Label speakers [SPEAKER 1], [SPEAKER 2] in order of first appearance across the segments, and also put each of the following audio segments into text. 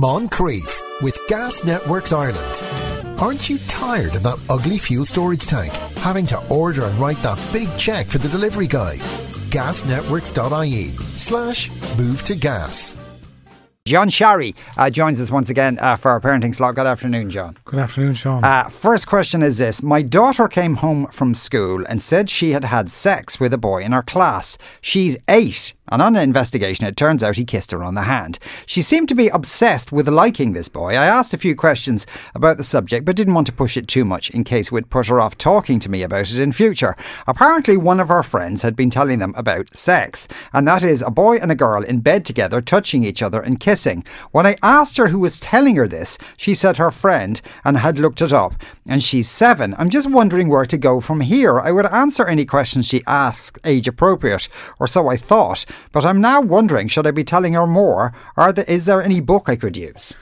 [SPEAKER 1] Moncrieff with Gas Networks Ireland. Aren't you tired of that ugly fuel storage tank? Having to order and write that big check for the delivery guy? Gasnetworks.ie slash move to gas.
[SPEAKER 2] John Sharry uh, joins us once again uh, for our parenting slot. Good afternoon, John.
[SPEAKER 3] Good afternoon, Sean.
[SPEAKER 2] Uh, first question is this My daughter came home from school and said she had had sex with a boy in her class. She's eight. And on an investigation, it turns out he kissed her on the hand. She seemed to be obsessed with liking this boy. I asked a few questions about the subject, but didn't want to push it too much in case it would put her off talking to me about it in future. Apparently, one of her friends had been telling them about sex, and that is a boy and a girl in bed together, touching each other and kissing. When I asked her who was telling her this, she said her friend and had looked it up. And she's seven. I'm just wondering where to go from here. I would answer any questions she asks age appropriate, or so I thought. But I'm now wondering should I be telling her more? Or is there any book I could use?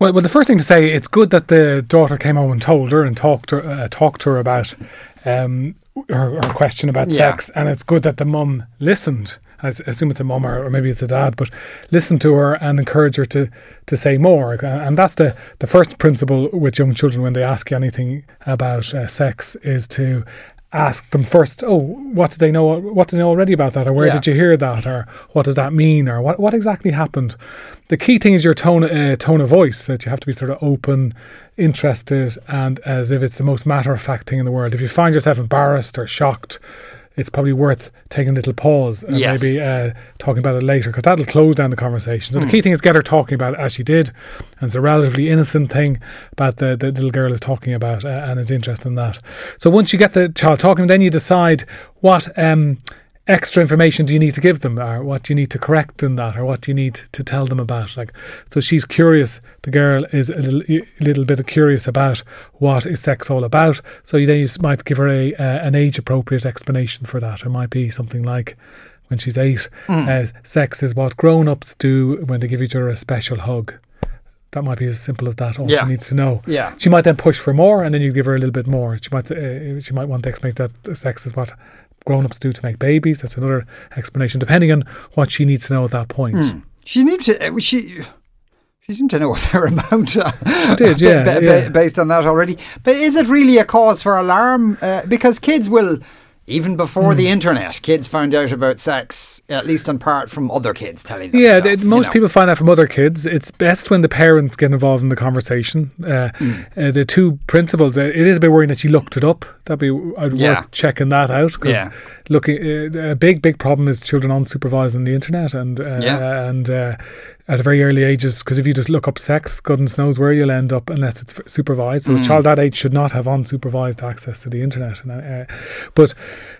[SPEAKER 3] Well, well, the first thing to say, it's good that the daughter came home and told her and talked to, uh, talked to her about um, her, her, question about yeah. sex, and it's good that the mum listened. I assume it's a mum or, or, maybe it's a dad, but listen to her and encourage her to to say more. And that's the the first principle with young children when they ask you anything about uh, sex is to ask them first, oh, what do they know? What do they know already about that? Or where yeah. did you hear that? Or what does that mean? Or what, what exactly happened? The key thing is your tone, uh, tone of voice, that you have to be sort of open, interested, and as if it's the most matter of fact thing in the world. If you find yourself embarrassed or shocked, it's probably worth taking a little pause and yes. maybe uh, talking about it later because that'll close down the conversation. So mm. the key thing is get her talking about it as she did, and it's a relatively innocent thing that the, the little girl is talking about uh, and it's interested in that. So once you get the child talking, then you decide what. Um, extra information do you need to give them or what do you need to correct in that or what do you need to tell them about like so she's curious the girl is a little, a little bit curious about what is sex all about so you then you might give her a uh, an age appropriate explanation for that it might be something like when she's eight mm. uh, sex is what grown-ups do when they give each other a special hug that might be as simple as that. All yeah. she needs to know.
[SPEAKER 2] Yeah.
[SPEAKER 3] She might then push for more, and then you give her a little bit more. She might uh, she might want to explain that sex is what grown-ups do to make babies. That's another explanation, depending on what she needs to know at that point. Mm.
[SPEAKER 2] She needs to. Uh, she. She seemed to know a fair amount. Uh,
[SPEAKER 3] she did, yeah, b- b-
[SPEAKER 2] yeah, Based on that already. But is it really a cause for alarm? Uh, because kids will even before mm. the hmm. internet, kids found out about sex, at least in part from other kids telling them.
[SPEAKER 3] Yeah,
[SPEAKER 2] stuff,
[SPEAKER 3] most
[SPEAKER 2] know.
[SPEAKER 3] people find out from other kids. It's best when the parents get involved in the conversation. Uh, mm. uh, the two principles, uh, it is a bit worrying that she looked it up. That'd be, I'd yeah. worth checking that out because yeah. looking, uh, a big, big problem is children unsupervised on the internet and, uh, yeah. and, uh, at very early ages because if you just look up sex, goodness knows where you'll end up unless it's supervised. So mm. a child that age should not have unsupervised access to the internet. And, uh, but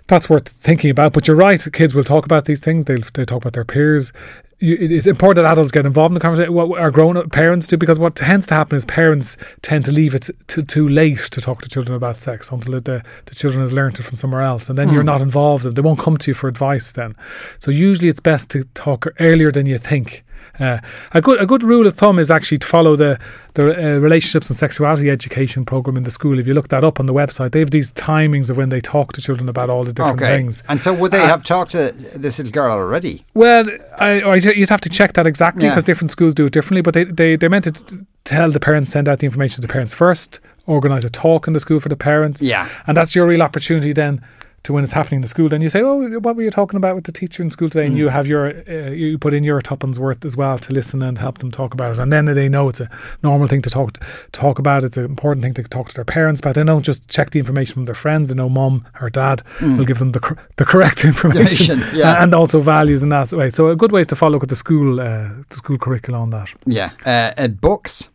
[SPEAKER 3] that's worth thinking about. But you're right, kids will talk about these things. They they talk about their peers. it's important that adults get involved in the conversation. What our grown up parents do, because what tends to happen is parents tend to leave it t- too late to talk to children about sex until the, the children has learned it from somewhere else, and then mm. you're not involved, and they won't come to you for advice. Then, so usually it's best to talk earlier than you think uh, a good a good rule of thumb is actually to follow the the uh, relationships and sexuality education program in the school. If you look that up on the website, they have these timings of when they talk to children about all the different
[SPEAKER 2] okay.
[SPEAKER 3] things.
[SPEAKER 2] And so, would they uh, have talked to this little girl already?
[SPEAKER 3] Well, I, I, you'd have to check that exactly because yeah. different schools do it differently. But they they they meant to tell the parents, send out the information to the parents first, organise a talk in the school for the parents.
[SPEAKER 2] Yeah,
[SPEAKER 3] and that's your real opportunity then to when it's happening in the school, then you say, "Oh, what were you talking about with the teacher in school today?" And mm. you have your uh, you put in your tuppence worth as well to listen and help them talk about it, and then they know it's a normal thing to talk talk about. It's an important thing to talk to their parents about. They don't just check the information from their friends. They know mom or dad mm. will give them the the correct information yeah. and also values in that way. So a good way is to follow with the school uh, the school curriculum on that.
[SPEAKER 2] Yeah, uh, books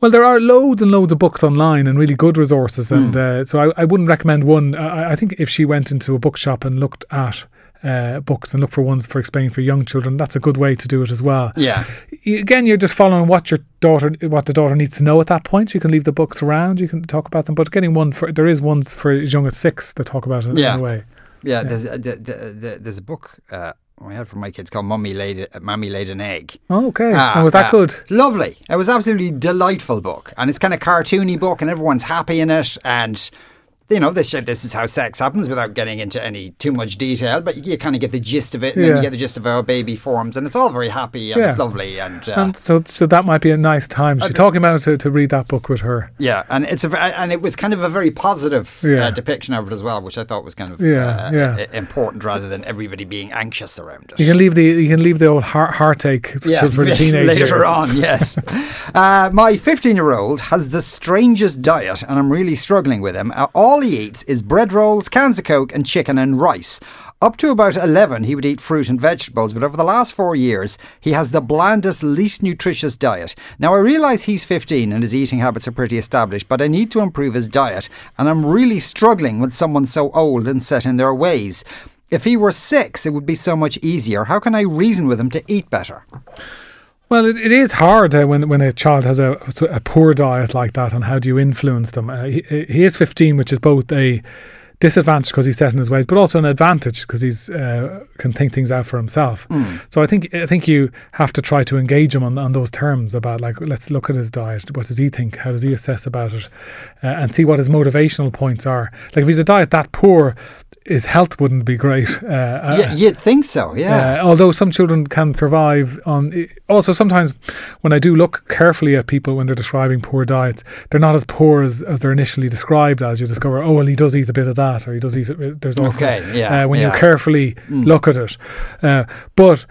[SPEAKER 3] well, there are loads and loads of books online and really good resources, and mm. uh, so I, I, wouldn't recommend one. I, I, think if she went into a bookshop and looked at uh, books and look for ones for explaining for young children, that's a good way to do it as well.
[SPEAKER 2] Yeah.
[SPEAKER 3] Again, you're just following what your daughter, what the daughter needs to know at that point. You can leave the books around, you can talk about them, but getting one for there is ones for as young as six that talk about it
[SPEAKER 2] yeah.
[SPEAKER 3] in a way.
[SPEAKER 2] Yeah, yeah. There's, uh, there's a book. Uh, I had for my kids called Mummy Laid Mummy Laid an Egg.
[SPEAKER 3] Oh, okay. Uh, and was that uh, good?
[SPEAKER 2] Lovely. It was absolutely delightful book, and it's kind of cartoony book, and everyone's happy in it, and you know, this this is how sex happens without getting into any too much detail, but you, you kind of get the gist of it, and then you get the gist of how a baby forms, and it's all very happy and it's lovely, and, uh,
[SPEAKER 3] And so, so that might be a nice time. She's talking about to, to read that book with her.
[SPEAKER 2] yeah, and it's a and it was kind of a very positive
[SPEAKER 3] Yeah.
[SPEAKER 2] uh, depiction of it as well, which I thought was kind of
[SPEAKER 3] Yeah,
[SPEAKER 2] uh,
[SPEAKER 3] yeah.
[SPEAKER 2] important rather than everybody being anxious around it.
[SPEAKER 3] You can leave the you can leave the old heart, heartache
[SPEAKER 2] Yeah,
[SPEAKER 3] to, for the teenagers
[SPEAKER 2] later on, yes. uh, my 15 year old has the strangest diet, and I'm really struggling with him. Uh, all he eats is bread rolls, cans of Coke, and chicken and rice. Up to about 11, he would eat fruit and vegetables, but over the last four years, he has the blandest, least nutritious diet. Now, I realise he's 15 and his eating habits are pretty established, but I need to improve his diet, and I'm really struggling with someone so old and set in their ways. If he were six, it would be so much easier. How can I reason with him to eat better?
[SPEAKER 3] Well, it, it is hard uh, when when a child has a, a poor diet like that, and how do you influence them? Uh, he, he is 15, which is both a disadvantage because he's set in his ways, but also an advantage because he's uh, can think things out for himself. So I think I think you have to try to engage him on, on those terms about like let's look at his diet. What does he think? How does he assess about it? Uh, and see what his motivational points are. Like if he's a diet that poor, his health wouldn't be great. Uh,
[SPEAKER 2] Yeah, you'd think so, yeah.
[SPEAKER 3] uh, although some children can survive on. Also, sometimes when I do look carefully at people when they're describing poor diets, they're not as poor as, as they're initially described as. You discover, oh, well, he does eat a bit of that, or he does eat. There's often,
[SPEAKER 2] Okay, yeah,
[SPEAKER 3] uh, when you
[SPEAKER 2] yeah. Mm.
[SPEAKER 3] carefully look at it, uh, but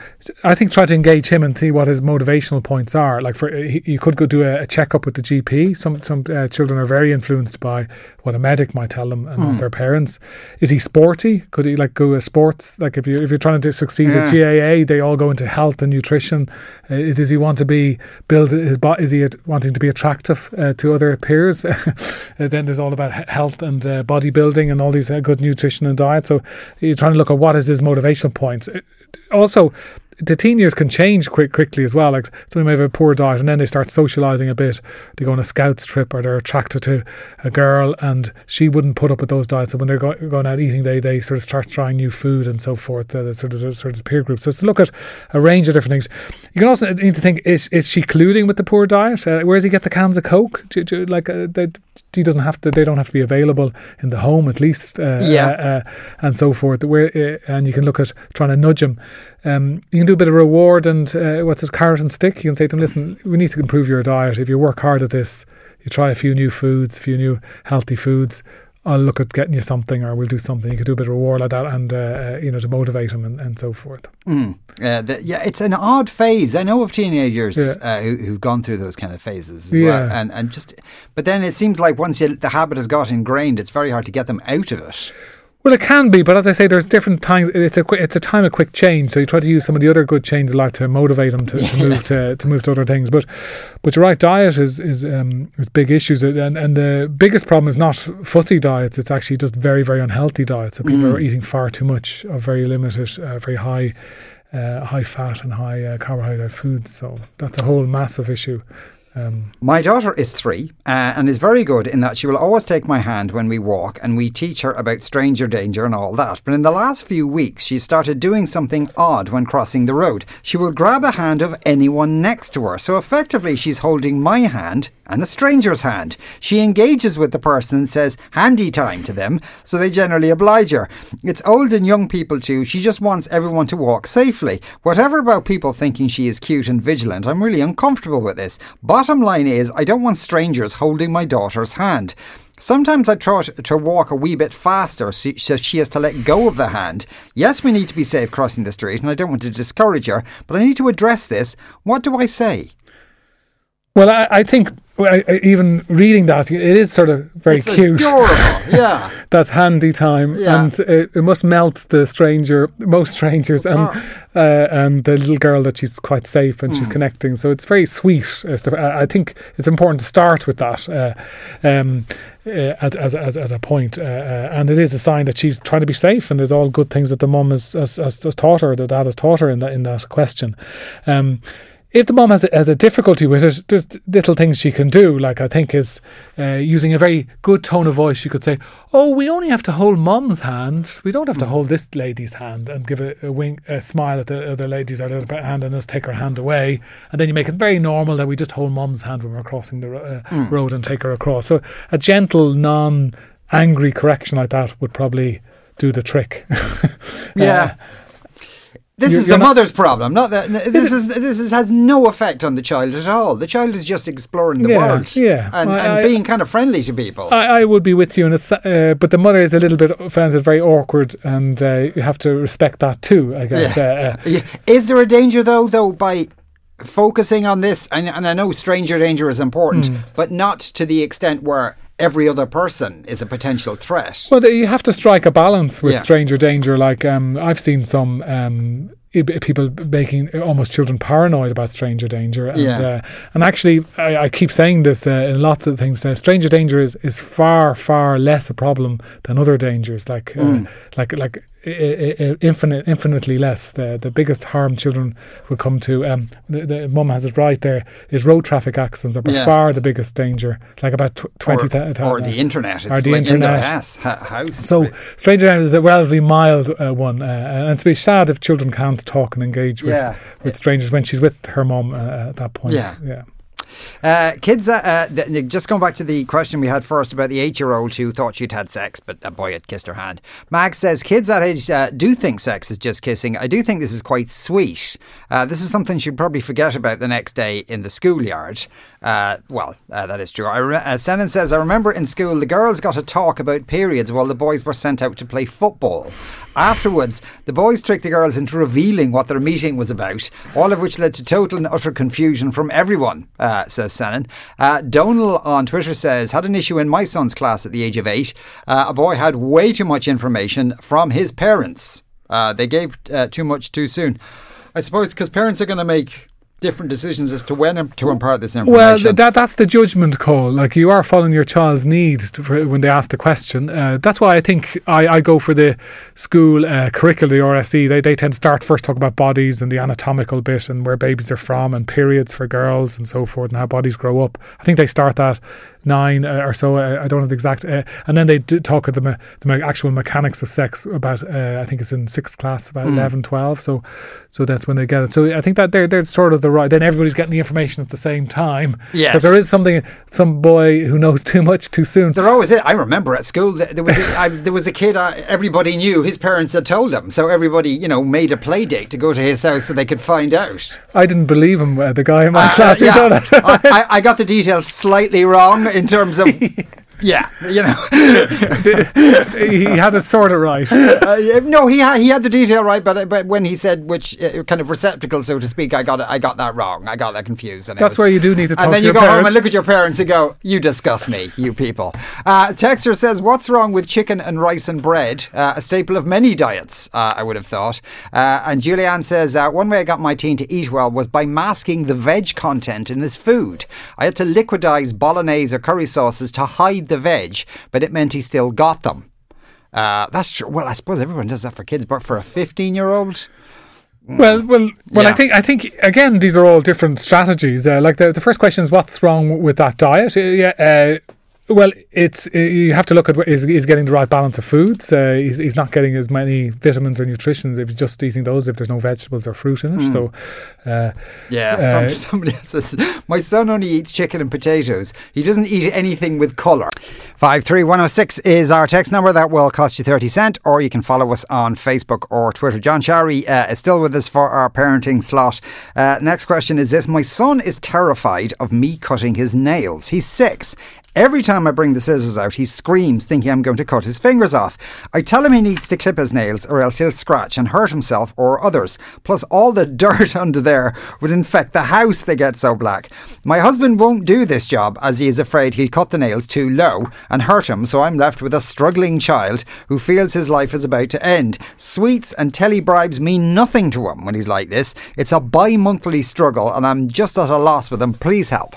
[SPEAKER 3] I think try to engage him and see what his motivational points are. Like for he, you could go do a, a checkup with the GP. Some some uh, children are very influenced by what a medic might tell them and
[SPEAKER 2] Mm.
[SPEAKER 3] their parents. Is he sporty? Could he like go to sports? Like if you if you're trying to succeed at GAA, they all go into health and nutrition. Uh, does he want to be build his body? Is he wanting to be attractive uh, to other peers? Uh, then there's all about health and uh, bodybuilding and all these uh, good nutrition and diet. So you're trying to look at what is his motivational points. Also, the teen years can change quick quickly as well. Like somebody may have a poor diet and then they start socializing a bit. They go on a scouts trip or they're attracted to a girl and she wouldn't put up with those diets. So when they're go- going out eating, they they sort of start trying new food and so forth. Uh, the sort of sort of peer group. So it's to look at a range of different things. You can also need to think: is is she colluding with the poor diet? Uh, where does he get the cans of coke? Do, do, like uh, they, he doesn't have to. They don't have to be available in the home at least. Uh,
[SPEAKER 2] Yeah.
[SPEAKER 3] uh, uh, and so forth. Where uh, and you can look at trying to nudge him. Um, you can do a bit of reward and uh, what's it, carrot and stick. You can say to them, "Listen, we need to improve your diet. If you work hard at this, you try a few new foods, a few new healthy foods. I'll look at getting you something, or we'll do something. You could do a bit of reward like that, and uh, uh, you know to motivate them and, and so forth.
[SPEAKER 2] Mm. Uh, the, yeah, it's an odd phase. I know of teenagers
[SPEAKER 3] Yeah.
[SPEAKER 2] uh, who, who've gone through those kind of phases as
[SPEAKER 3] Yeah.
[SPEAKER 2] well, and and just. But then it seems like once you, the habit has got ingrained, it's very hard to get them out of it.
[SPEAKER 3] Well, it can be, but as I say, there's different times. It's a it's a time of quick change. So you try to use some of the other good changes, like to motivate them to, to move to, to move to other things. But but you're right, diet is is um, is big issues, and and the biggest problem is not fussy diets. It's actually just very very unhealthy diets. So people are eating far too much of very limited, uh, very high. Uh, high fat and high uh, carbohydrate foods, so that's a whole massive issue. Um,
[SPEAKER 2] My daughter is three uh, and is very good in that she will always take my hand when we walk and we teach her about stranger danger and all that. But in the last few weeks, she started doing something odd when crossing the road. She will grab a hand of anyone next to her. So effectively, she's holding my hand and a stranger's hand. She engages with the person and says handy time to them, so they generally oblige her. It's old and young people too. She just wants everyone to walk safely. Whatever about people thinking she is cute and vigilant, I'm really uncomfortable with this. Bottom line is, I don't want strangers holding my daughter's hand. Sometimes I try to- walk a wee bit faster so she has to let go of the hand. Yes, we need to be safe crossing the street, and I don't want to discourage her, but I need to address this. What do I say?
[SPEAKER 3] well, I, I think I, I, even reading that, it is sort of very
[SPEAKER 2] It's
[SPEAKER 3] cute.
[SPEAKER 2] adorable, yeah.
[SPEAKER 3] that handy time,
[SPEAKER 2] Yeah.
[SPEAKER 3] and it, it must melt the stranger, most strangers, and uh, and the little girl that she's quite safe and she's connecting. So it's very sweet. stuff. I think it's important to start with that uh, um, uh, as, as as as a point, uh, uh, and it is a sign that she's trying to be safe, and there's all good things that the mum has, has, has, has taught her, that dad has taught her in that in that question. Um, if the mom has a, has a difficulty with it, there's little things she can do. Like I think is uh, using a very good tone of voice. She could say, "Oh, we only have to hold mom's hand. We don't have to hold this lady's hand," and give a, a wink, a smile at the other lady's other hand, and just take her hand away. And then you make it very normal that we just hold mom's hand when we're crossing the uh, road and take her across. So a gentle, non angry correction like that would probably do the trick.
[SPEAKER 2] Yeah. This
[SPEAKER 3] You're-
[SPEAKER 2] is
[SPEAKER 3] you're
[SPEAKER 2] the
[SPEAKER 3] not-
[SPEAKER 2] mother's problem. Not that this is this is, has no effect on the child at all. The child is just exploring the
[SPEAKER 3] Yeah,
[SPEAKER 2] world,
[SPEAKER 3] yeah.
[SPEAKER 2] and,
[SPEAKER 3] I-
[SPEAKER 2] and
[SPEAKER 3] I-
[SPEAKER 2] being kind of friendly to people.
[SPEAKER 3] I, I would be with you, and it's uh, but the mother is a little bit finds it very awkward, and uh, you have to respect that too. I guess.
[SPEAKER 2] Yeah.
[SPEAKER 3] Uh, uh,
[SPEAKER 2] Yeah. Is there a danger though, though, by focusing on this? And, and I know stranger danger is important,
[SPEAKER 3] Hmm.
[SPEAKER 2] but not to the extent where every other person is a potential threat.
[SPEAKER 3] Well, you have to strike a balance with
[SPEAKER 2] Yeah.
[SPEAKER 3] stranger danger. Like um, I've seen some um, people making almost children paranoid about stranger danger, and
[SPEAKER 2] Yeah.
[SPEAKER 3] uh, and actually, I, I keep saying this uh, in lots of things. Uh, stranger danger is, is far far less a problem than other dangers, like uh,
[SPEAKER 2] Mm.
[SPEAKER 3] like like. I- i- i- Infinite, infinitely less. The the biggest harm children would come to. Um, the, the mum has it right there. Is road traffic accidents are by
[SPEAKER 2] Yeah.
[SPEAKER 3] far the biggest danger. Like about tw- twenty
[SPEAKER 2] or,
[SPEAKER 3] thousand.
[SPEAKER 2] or the internet. It's
[SPEAKER 3] or the
[SPEAKER 2] like in
[SPEAKER 3] internet.
[SPEAKER 2] house. ha- house.
[SPEAKER 3] So, Stranger Danger is a relatively mild uh, one, uh, and it's be sad if children can't talk and engage with,
[SPEAKER 2] Yeah.
[SPEAKER 3] with strangers when she's with her mum uh, at that point.
[SPEAKER 2] Yeah.
[SPEAKER 3] yeah.
[SPEAKER 2] Uh, kids, uh, uh, just going back to the question we had first about the eight year old who thought she'd had sex, but a boy had kissed her hand. Mag says kids that age uh, do think sex is just kissing. I do think this is quite sweet. Uh, this is something she'd probably forget about the next day in the schoolyard. Uh, well, uh, that is true. I re- uh, Senan says, I remember in school the girls got to talk about periods while the boys were sent out to play football. Afterwards, the boys tricked the girls into revealing what their meeting was about, all of which led to total and utter confusion from everyone, uh, says Senan. Uh, Donal on Twitter says, had an issue in my son's class at the age of eight. Uh, a boy had way too much information from his parents. Uh, they gave uh, too much too soon. I suppose because parents are going to make different decisions as to when to impart this information.
[SPEAKER 3] Well, that that's the judgment call. Like you are following your child's need to, for, when they ask the question. Uh, that's why I think I, I go for the school uh, curriculum, the RSE. They they tend to start first talk about bodies and the anatomical bit and where babies are from and periods for girls and so forth and how bodies grow up. I think they start that nine uh, or so. Uh, I don't know the exact. Uh, and then they talk of the, me- the me- actual mechanics of sex about. Uh, I think it's in sixth class, about
[SPEAKER 2] Mm.
[SPEAKER 3] eleven, twelve. 11, 12. So, so that's when they get it. So I think that they're they're sort of the right. Then everybody's getting the information at the same time.
[SPEAKER 2] Yes.
[SPEAKER 3] Because there is something, some boy who knows too much too soon.
[SPEAKER 2] There always is. I remember at school there was a, I, there was a kid. Uh, everybody knew his parents had told him, so everybody you know made a play date to go to his house so they could find out.
[SPEAKER 3] I didn't believe him. Uh, the guy in my class
[SPEAKER 2] yeah. I, I got the details slightly wrong in terms of. Yeah, you know.
[SPEAKER 3] he had it sort of right.
[SPEAKER 2] Uh, no, he had he had the detail right, but but when he said which uh, kind of receptacle, so to speak, I got it, I got that wrong. I got that confused. And
[SPEAKER 3] That's
[SPEAKER 2] was-
[SPEAKER 3] where you do need to talk
[SPEAKER 2] And then you go home and look at your parents and go, "You disgust me, you people." Uh, Texter says, "What's wrong with chicken and rice and bread? Uh, a staple of many diets, uh, I would have thought." Uh, and Julianne says, uh, "One way I got my teen to eat well was by masking the veg content in his food. I had to liquidize bolognese or curry sauces to hide the veg, but it meant he still got them." Uh, that's true. Well, I suppose everyone does that for kids, but for a 15 year old,
[SPEAKER 3] Well, well, well. I think I think again these are all different strategies. Uh, like the the first question is what's wrong with that diet? Uh, yeah. Well, it's uh, you have to look at what is he's getting the right balance of foods. Uh, he's, he's not getting as many vitamins or nutritions if he's just eating those. If there's no vegetables or fruit in it, so uh,
[SPEAKER 2] Yeah,
[SPEAKER 3] Uh,
[SPEAKER 2] somebody else says, My son only eats chicken and potatoes. He doesn't eat anything with colour. 53106 is our text number. That will cost you 30 cent, or you can follow us on Facebook or Twitter. John Sharry uh, is still with us for our parenting slot. Uh, next question is this My son is terrified of me cutting his nails. He's six. Every time I bring the scissors out, he screams, thinking I'm going to cut his fingers off. I tell him he needs to clip his nails, or else he'll scratch and hurt himself or others. Plus, all the dirt under there would infect the house, they get so black. My husband won't do this job as he is afraid he'll cut the nails too low and hurt him, so I'm left with a struggling child who feels his life is about to end. Sweets and telly bribes mean nothing to him when he's like this. It's a bi monthly struggle, and I'm just at a loss with him. Please help.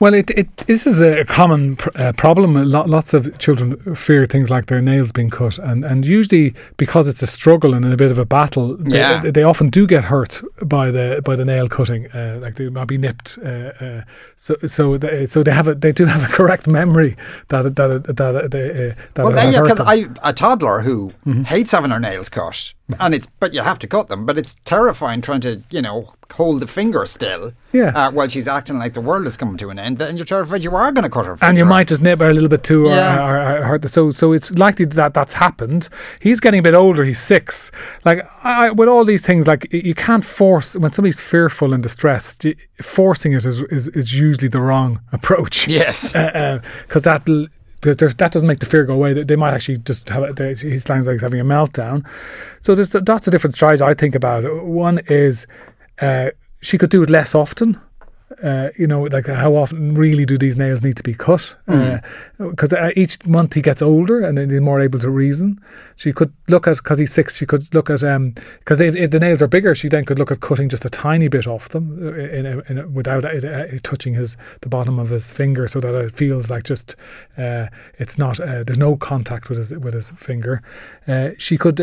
[SPEAKER 3] Well, it, it this is a common pr- uh, problem. Lot, lots of children fear things like their nails being cut, and, and usually because it's a struggle and a bit of a battle, they,
[SPEAKER 2] Yeah.
[SPEAKER 3] they often do get hurt by the by the nail cutting. Uh, like they might be nipped. Uh, uh, so so they, so they have a, they do have a correct memory that that that they, uh, that
[SPEAKER 2] Well, yeah, because
[SPEAKER 3] them.
[SPEAKER 2] I a toddler who hates having her nails cut and it's but you have to cut them. But it's terrifying trying to you know hold the finger still.
[SPEAKER 3] Yeah.
[SPEAKER 2] Uh, while she's acting like the world is coming to an end, and you're terrified you are going to cut her.
[SPEAKER 3] and you might just nip her a little bit too, or,
[SPEAKER 2] Yeah.
[SPEAKER 3] or, or hurt. The, so, so it's likely that that's happened. He's getting a bit older. He's six. Like I, with all these things, like you can't force when somebody's fearful and distressed. Forcing it is is, is usually the wrong approach.
[SPEAKER 2] Yes.
[SPEAKER 3] Uh, uh, because that. l- there- there- that doesn't make the fear go away. They- They might actually just have they- He sounds like he's having a meltdown. So there's lots of different strategies I think about. One is uh, she could do it less often. Uh, you know, like how often really do these nails need to be cut? Because uh, each month he gets older and then he's more able to reason. She could look at because he's six. She could look at um because if, if the nails are bigger, she then could look at cutting just a tiny bit off them uh, in a, in a, without it, uh, touching his the bottom of his finger, so that it feels like just uh, it's not uh, there's no contact with his with his finger. Uh, she could.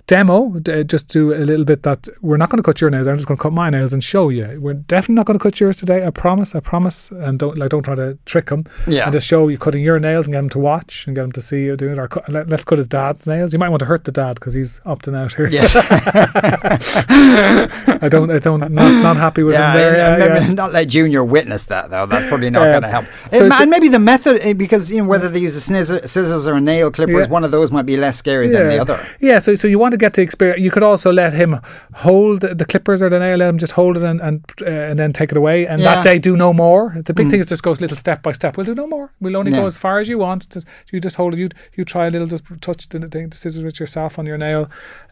[SPEAKER 3] Uh, demo d- just do a little bit that we're not going to cut your nails I'm just going to cut my nails and show you we're definitely not going to cut yours today I promise I promise and don't like don't try to trick him
[SPEAKER 2] Yeah.
[SPEAKER 3] and just show you cutting your nails and get him to watch and get him to see you doing it or cut, let, let's cut his dad's nails you might want to hurt the dad because he's opting out here
[SPEAKER 2] Yes.
[SPEAKER 3] I don't I don't not, not happy with
[SPEAKER 2] Yeah,
[SPEAKER 3] him there yeah,
[SPEAKER 2] maybe
[SPEAKER 3] yeah.
[SPEAKER 2] not let Junior witness that though. That's probably not
[SPEAKER 3] Um,
[SPEAKER 2] going to help.
[SPEAKER 3] so
[SPEAKER 2] and, and maybe the method, eh, because you know whether they use a scissor, scissors or a nail clippers,
[SPEAKER 3] Yeah.
[SPEAKER 2] one of those might be less scary than the other.
[SPEAKER 3] Yeah, so so you want to get to experience. You could also let him hold the clippers or the nail. Let him just hold it and and, uh, and then take it away. And
[SPEAKER 2] Yeah.
[SPEAKER 3] that day, do no more. The big thing is just goes little step by step. We'll do no more. We'll only
[SPEAKER 2] Yeah.
[SPEAKER 3] go as far as you want. Just- You just hold it. You you try a little. Just touch the, the, the scissors with yourself on your nail.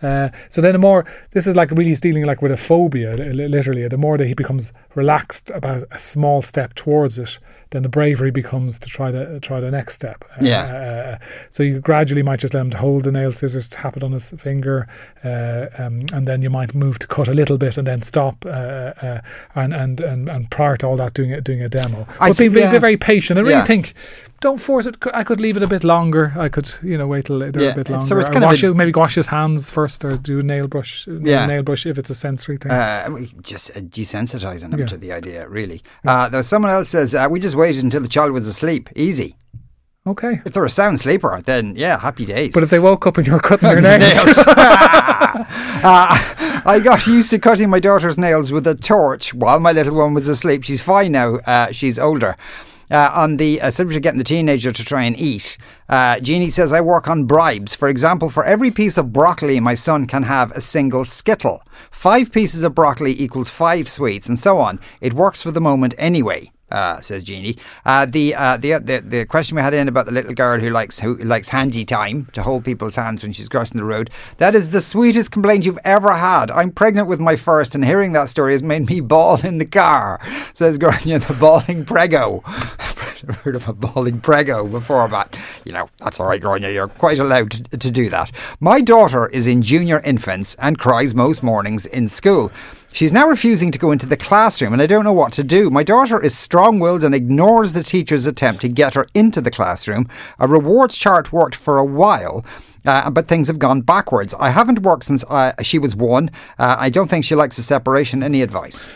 [SPEAKER 3] Uh, so then the more this is like really dealing like with a phobia. li- li- Literally, the more that he becomes relaxed about a small step towards it. Then the bravery becomes to try the try the next step. Uh,
[SPEAKER 2] Yeah.
[SPEAKER 3] uh, so you gradually might just let him hold the nail scissors, tap it on his finger, uh, um, and then you might move to cut a little bit and then stop. Uh, uh, and, and and and prior to all that, doing it, doing a demo.
[SPEAKER 2] I
[SPEAKER 3] but
[SPEAKER 2] see,
[SPEAKER 3] be, be,
[SPEAKER 2] yeah.
[SPEAKER 3] be very patient. I really
[SPEAKER 2] Yeah.
[SPEAKER 3] think. Don't force it. I could leave it a bit longer. I could, you know, wait till they're
[SPEAKER 2] Yeah,
[SPEAKER 3] a bit
[SPEAKER 2] so
[SPEAKER 3] longer.
[SPEAKER 2] it's
[SPEAKER 3] Or
[SPEAKER 2] kind of
[SPEAKER 3] wash
[SPEAKER 2] a-
[SPEAKER 3] it, maybe wash his hands first, or do a nail brush.
[SPEAKER 2] Yeah.
[SPEAKER 3] nail brush if it's a sensory thing.
[SPEAKER 2] Uh, just uh, desensitizing them
[SPEAKER 3] Yeah.
[SPEAKER 2] to the idea, really. Uh, though someone else says uh, we just waited until the child was asleep. Easy.
[SPEAKER 3] Okay.
[SPEAKER 2] If they're a sound sleeper, then yeah, happy days.
[SPEAKER 3] But if they woke up and you were cutting their nails,
[SPEAKER 2] nails. uh, I got used to cutting my daughter's nails with a torch while my little one was asleep. She's fine now. Uh, she's older. Uh, on the uh, subject of getting the teenager to try and eat, uh, Jeannie says, I work on bribes. For example, for every piece of broccoli, my son can have a single skittle. Five pieces of broccoli equals five sweets, and so on. It works for the moment anyway. Uh, says Jeannie. Uh, the, uh, the the the question we had in about the little girl who likes who likes handy time to hold people's hands when she's crossing the road. That is the sweetest complaint you've ever had. I'm pregnant with my first, and hearing that story has made me bawl in the car. Says Grania, the bawling prego. I've heard of a bawling prego before, but you know that's all right, Grania. You're quite allowed to, to do that. My daughter is in junior infants and cries most mornings in school. She's now refusing to go into the classroom, and I don't know what to do. My daughter is strong willed and ignores the teacher's attempt to get her into the classroom. A rewards chart worked for a while. Uh, but things have gone backwards. I haven't worked since uh, she was one. Uh, I don't think she likes the separation. Any advice?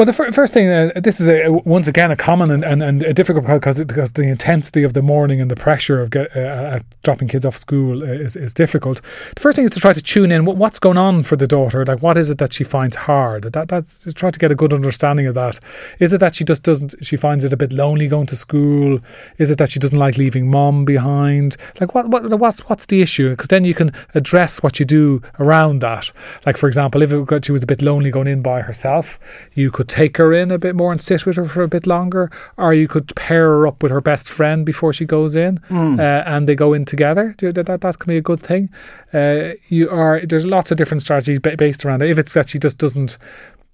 [SPEAKER 3] Well, the fir- first thing, uh, this is a, once again a common and, and, and a difficult because because the intensity of the morning and the pressure of get, uh, uh, dropping kids off school is, is difficult. The first thing is to try to tune in what, what's going on for the daughter. Like, what is it that she finds hard? That that's try to get a good understanding of that. Is it that she just doesn't? She finds it a bit lonely going to school. Is it that she doesn't like leaving mom behind? Like, what what what's what's the issue? Because then you can address what you do around that. Like, for example, if it, she was a bit lonely going in by herself, you could take her in a bit more and sit with her for a bit longer, or you could pair her up with her best friend before she goes in, uh, and they go in together. That, that that can be a good thing. Uh, you are there's lots of different strategies based around it. If it's that she just doesn't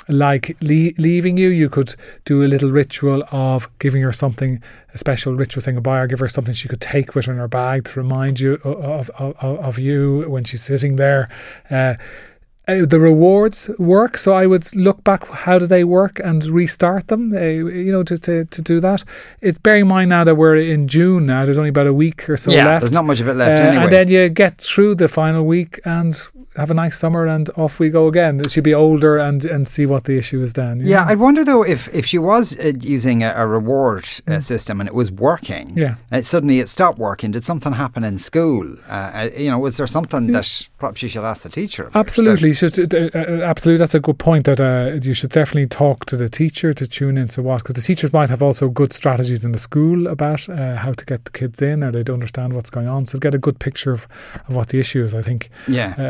[SPEAKER 3] like le- leaving you, you could do a little ritual of giving her something, a special ritual saying goodbye, or give her something she could take with her in her bag to remind you of of, of, of you when she's sitting there. Uh, uh, the rewards work. So I would look back, how do they work, and restart them. Uh, you know, to, to to do that. It bearing in mind now that we're in June now. There's only about a week or so
[SPEAKER 2] yeah,
[SPEAKER 3] left.
[SPEAKER 2] there's not much of it left
[SPEAKER 3] Uh,
[SPEAKER 2] anyway.
[SPEAKER 3] And then you get through the final week and have a nice summer, and off we go again. She'll be older and and see what the issue is then.
[SPEAKER 2] yeah,
[SPEAKER 3] know?
[SPEAKER 2] I wonder though if, if she was uh, using a, a reward uh, system and it was working,
[SPEAKER 3] Mm. Yeah.
[SPEAKER 2] and suddenly it stopped working. Did something happen in school? Uh, uh, you know, was there something that perhaps you should ask the teacher? about?
[SPEAKER 3] Absolutely, should. Uh, uh, absolutely, that's a good point. That uh, you should definitely talk to the teacher to tune into what, because the teachers might have also good strategies in the school about uh, how to get the kids in, or they don't understand what's going on. So get a good picture of, of what the issue is. I think.
[SPEAKER 2] Yeah.
[SPEAKER 3] Uh,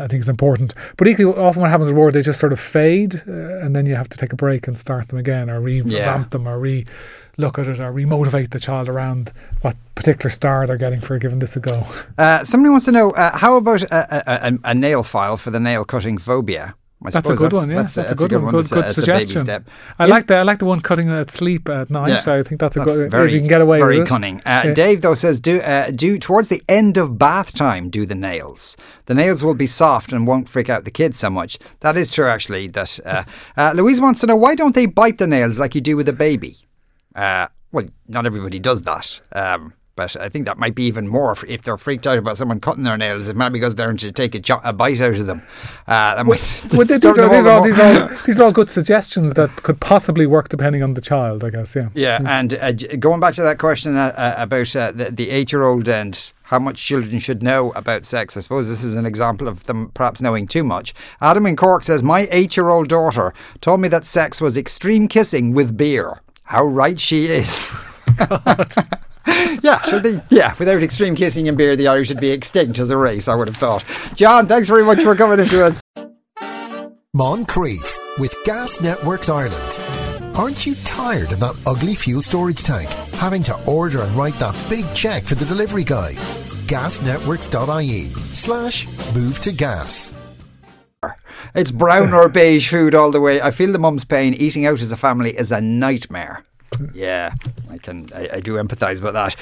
[SPEAKER 3] uh, I think it's important. But equally, often what happens with reward, they just sort of fade, uh, and then you have to take a break and start them again, or revamp
[SPEAKER 2] Yeah.
[SPEAKER 3] them, or re look at it, or remotivate the child around what particular star they're getting for giving this a go.
[SPEAKER 2] Uh, somebody wants to know uh, how about a, a, a, a nail file for the nail cutting phobia? I
[SPEAKER 3] That's a good one. Yeah, that's, a good one. Good,
[SPEAKER 2] That's a-
[SPEAKER 3] good
[SPEAKER 2] that's a
[SPEAKER 3] suggestion. I
[SPEAKER 2] Is-
[SPEAKER 3] like the I like the one cutting at sleep at night.
[SPEAKER 2] Yeah.
[SPEAKER 3] So I think that's a
[SPEAKER 2] That's
[SPEAKER 3] good.
[SPEAKER 2] very,
[SPEAKER 3] if you can get away
[SPEAKER 2] very cunning. Uh,
[SPEAKER 3] Yeah.
[SPEAKER 2] Dave though says do uh, do towards the end of bath time do the nails. The nails will be soft and won't freak out the kids so much. That is true actually. That uh, uh, Louise wants to know why don't they bite the nails like you do with a baby? Uh, well, not everybody does that. Um, but I think that might be even more if- they're freaked out about someone cutting their nails. It might be because they're going to take a, jo- a bite out of them. Uh,
[SPEAKER 3] Well, these, are, these,
[SPEAKER 2] all
[SPEAKER 3] are, these, are, these are all good suggestions that could possibly work depending on the child, I guess. Yeah.
[SPEAKER 2] Yeah, and uh, going back to that question uh, uh, about uh, the, the eight-year-old and how much children should know about sex, I suppose this is an example of them perhaps knowing too much. Adam in Cork says, "My eight-year-old daughter told me that sex was extreme kissing with beer. How right she is." yeah, should they? Yeah, without extreme kissing and beer, the Irish would be extinct as a race. I would have thought. John, thanks very much for coming into us.
[SPEAKER 1] Moncrieff with Gas Networks Ireland. Aren't you tired of that ugly fuel storage tank? Having to order and write that big check for the delivery guy? Gasnetworks.ie slash move to gas.
[SPEAKER 2] It's brown or beige food all the way. I feel the mum's pain. Eating out as a family is a nightmare. Yeah, I can. I, I do empathise with that.